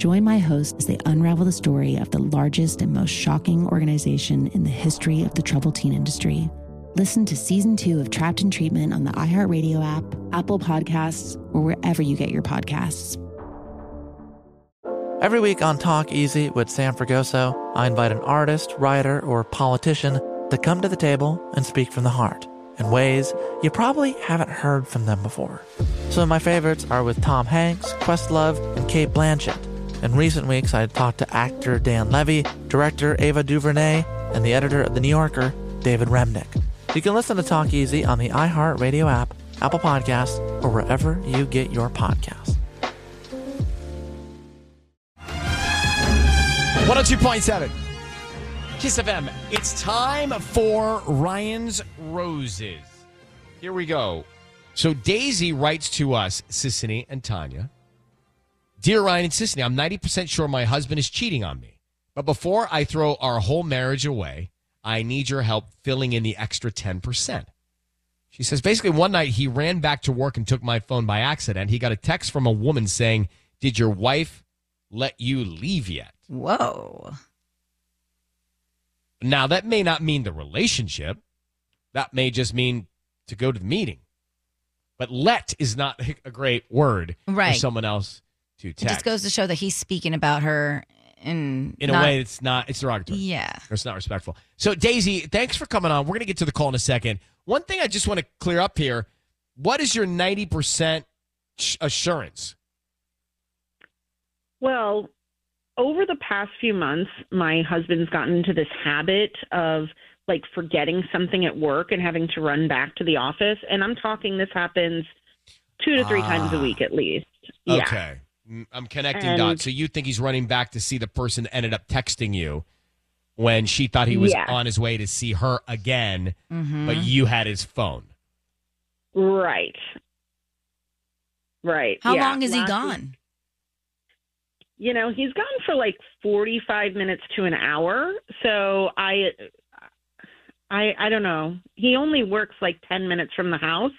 Join my host as they unravel the story of the largest and most shocking organization in the history of the troubled teen industry. Listen to season two of Trapped in Treatment on the iHeartRadio app, Apple Podcasts, or wherever you get your podcasts. Every week on Talk Easy with Sam Fragoso, I invite an artist, writer, or politician to come to the table and speak from the heart in ways you probably haven't heard from them before. Some of my favorites are with Tom Hanks, Questlove, and Cate Blanchett. In recent weeks, I talked to actor Dan Levy, director Ava DuVernay, and the editor of The New Yorker, David Remnick. You can listen to Talk Easy on the iHeartRadio app, Apple Podcasts, or wherever you get your podcasts. 102.7 KIIS FM. It's time for Ryan's Roses. Here we go. So Daisy writes to us, Sisanie and Tanya. Dear Ryan and Sisanie, I'm 90% sure my husband is cheating on me. But before I throw our whole marriage away, I need your help filling in the extra 10%. She says basically one night he ran back to work and took my phone by accident. He got a text from a woman saying, Did your wife let you leave yet? Whoa. Now, that may not mean the relationship. That may just mean to go to the meeting. But let is not a great word Right. for someone else to It just goes to show that he's speaking about her in in not- a way it's not it's derogatory. Yeah. Or it's not respectful. So Daisy, thanks for coming on. We're gonna get to the call in a second. One thing I just want to clear up here: what is your ninety percent assurance? Well, over the past few months, my husband's gotten into this habit of like forgetting something at work and having to run back to the office. And I'm talking this happens two to three times a Ah. week at least. Yeah. Okay, I'm connecting And- dots. So you think he's running back to see the person that ended up texting you when she thought he was Yeah. on his way to see her again, Mhm. but you had his phone. Right. Right. How yeah. long is he gone? week- you know, he's gone for like 45 minutes to an hour. So I I I don't know. He only works like 10 minutes from the house.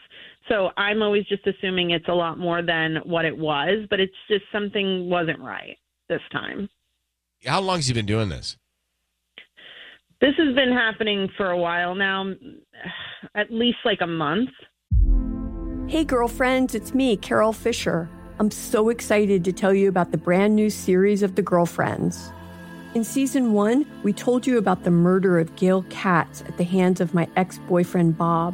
So I'm always just assuming it's a lot more than what it was, but it's just something wasn't right this time. How long has he been doing this? This has been happening for a while now, at least like a month. Hey, girlfriends, it's me, Carol Fisher. I'm so excited to tell you about the brand new series of The Girlfriends. In season one, we told you about the murder of Gail Katz at the hands of my ex boyfriend, Bob.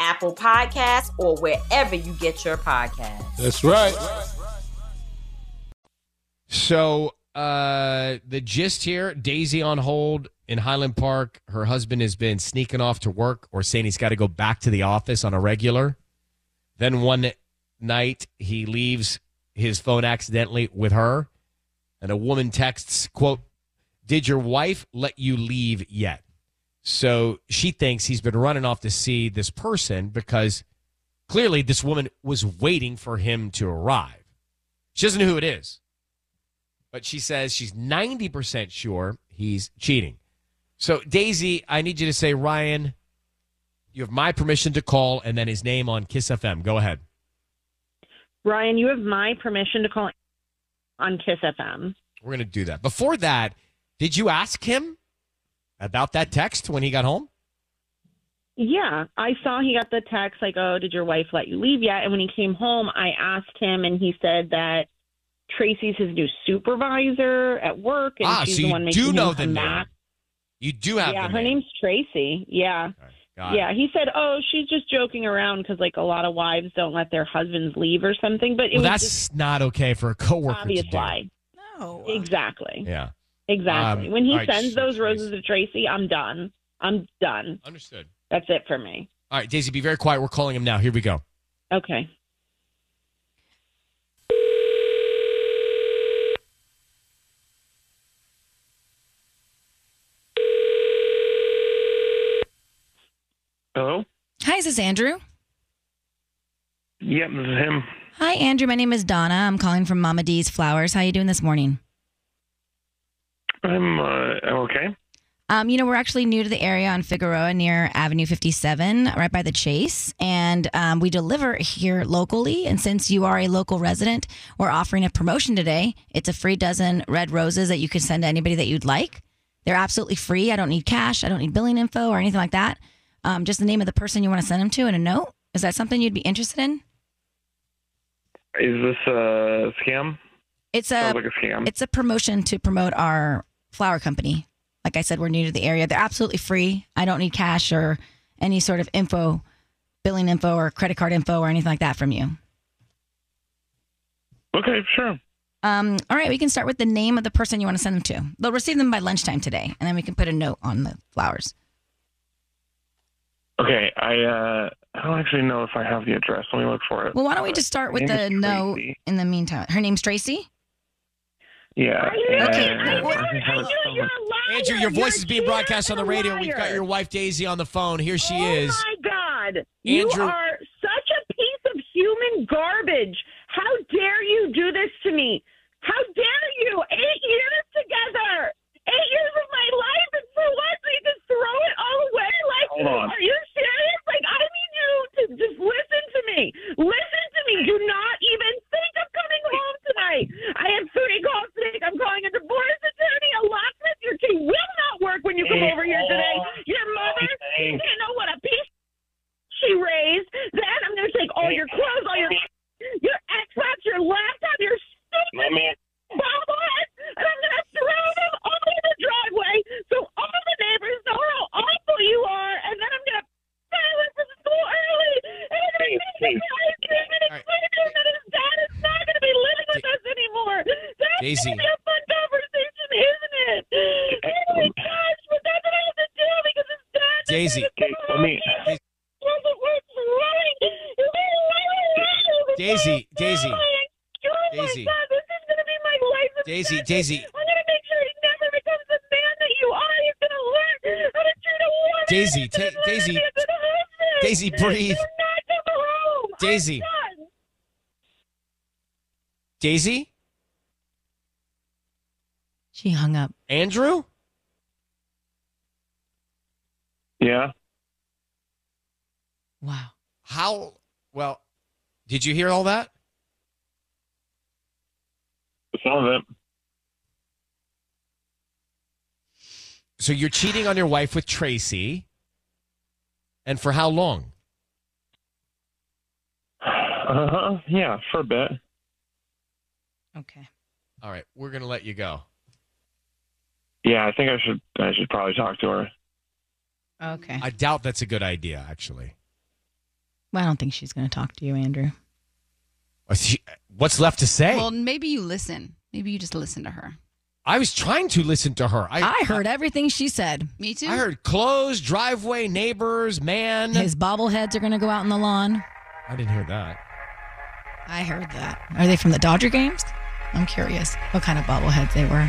Apple Podcasts, or wherever you get your podcasts. That's right. So uh, the gist here: Daisy on hold in Highland Park. Her husband has been sneaking off to work or saying he's got to go back to the office on a regular. Then one night he leaves his phone accidentally with her, and a woman texts, "quote Did your wife let you leave yet?" So she thinks he's been running off to see this person because clearly this woman was waiting for him to arrive. She doesn't know who it is but she says she's 90% sure he's cheating. So, Daisy, I need you to say, Ryan, you have my permission to call and then his name on KIIS FM. Go ahead. Ryan, you have my permission to call on KIIS FM. We're going to do that. Before that, did you ask him about that text when he got home? Yeah, I saw he got the text like, "Oh, did your wife let you leave yet?" And when he came home, I asked him, and he said that Tracy's his new supervisor at work, and ah, she's so the you one making do know him the come name. back. You do have yeah, the her name. name's Tracy. Yeah. Got yeah, it. he said, "Oh, she's just joking around because like a lot of wives don't let their husbands leave or something." But it Well, was that's just not okay for a coworker obvious to do. lie. No, exactly, Yeah. Exactly. Um, when he right, sends those roses to Tracy, I'm done. I'm done. Understood. That's it for me. All right, Daisy, be very quiet. We're calling him now. Here we go. Okay. Hello. Hi, this is Andrew? Yep, this is him. Hi, Andrew. My name is Donna. I'm calling from Mama D's Flowers. How are you doing this morning? I'm, uh, I'm okay. Um, you know, we're actually new to the area on Figueroa near Avenue 57, right by the Chase. And um, we deliver here locally. And since you are a local resident, we're offering a promotion today. It's a free dozen red roses that you can send to anybody that you'd like. They're absolutely free. I don't need cash, I don't need billing info or anything like that. Um, just the name of the person you want to send them to and a note. Is that something you'd be interested in? Is this a scam? It's a, like a scam. It's a promotion to promote our flower company. Like I said, we're new to the area. They're absolutely free. I don't need cash or any sort of info, billing info or credit card info or anything like that from you. Okay, sure. Um, all right, we can start with the name of the person you want to send them to. They'll receive them by lunchtime today, and then we can put a note on the flowers. Okay, I, uh, I don't actually know if I have the address. Let me look for it. Well, why don't we just start with the note in the meantime? Her name's Tracy? Yeah. And I have it. Andrew, your voice is being broadcast on the radio. We've got your wife Daisy on the phone. Here she oh, is. Oh my God. You Andrew- are such a piece of human garbage. How dare you do this to me? How dare you? Eight years together. Eight years of my life, and for what? So you just throw it all away? Like, Hold on. are you serious? Like, I need you to just listen to me. Listen to me. Do not even think of coming home tonight. I have three calls to make. I'm calling a divorce attorney, a locksmith. Your key will not work when you come Hey, over here today. hold on. Your mother Hey. didn't know what a piece she raised. Then I'm going to take all your clothes, all your your Xbox, your laptop, your stupid Let me- bobblehead, and I'm going to throw them all in the driveway so all the neighbors know how awful you are. And then I'm going to file him from school early. And I'm going to make him him and explain to him that his dad is not going to be living with us anymore. That's Daisy. going to be a fun conversation, isn't it? Oh my gosh, but that's what I have to do because his dad is Daisy. Okay, let me. Daisy, Daisy, Daisy. my God, this is going to be my life. Daisy, Daisy, I'm going to make sure he never becomes the man that you are. He's going to learn how to treat a woman. Daisy, He's gonna ta- learn Daisy. how to be a good husband. Daisy, breathe. Do not come home. I'm Daisy. done. Daisy, She hung up. Andrew. Yeah. Wow. How? Well, did you hear all that? Some of it. So you're cheating on your wife with Tracy, and for how long? Uh-huh. Yeah, for a bit. Okay. All right, we're gonna let you go. Yeah, I think I should. I should probably talk to her. Okay. I doubt that's a good idea, actually. Well, I don't think she's going to talk to you, Andrew. What's left to say? Well, maybe you listen. Maybe you just listen to her. I was trying to listen to her. I, I heard everything she said. Me too. I heard clothes, driveway, neighbors, man. His bobbleheads are going to go out in the lawn. I didn't hear that. I heard that. Are they from the Dodger games? I'm curious what kind of bobbleheads they were.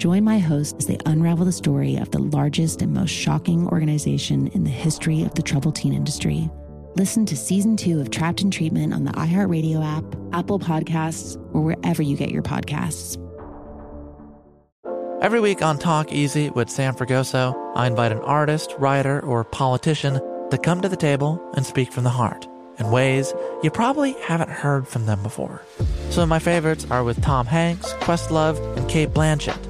Join my host as they unravel the story of the largest and most shocking organization in the history of the troubled teen industry. Listen to season two of Trapped in Treatment on the iHeartRadio app, Apple Podcasts, or wherever you get your podcasts. Every week on Talk Easy with Sam Fragoso, I invite an artist, writer, or politician to come to the table and speak from the heart in ways you probably haven't heard from them before. Some of my favorites are with Tom Hanks, Questlove, and Cate Blanchett.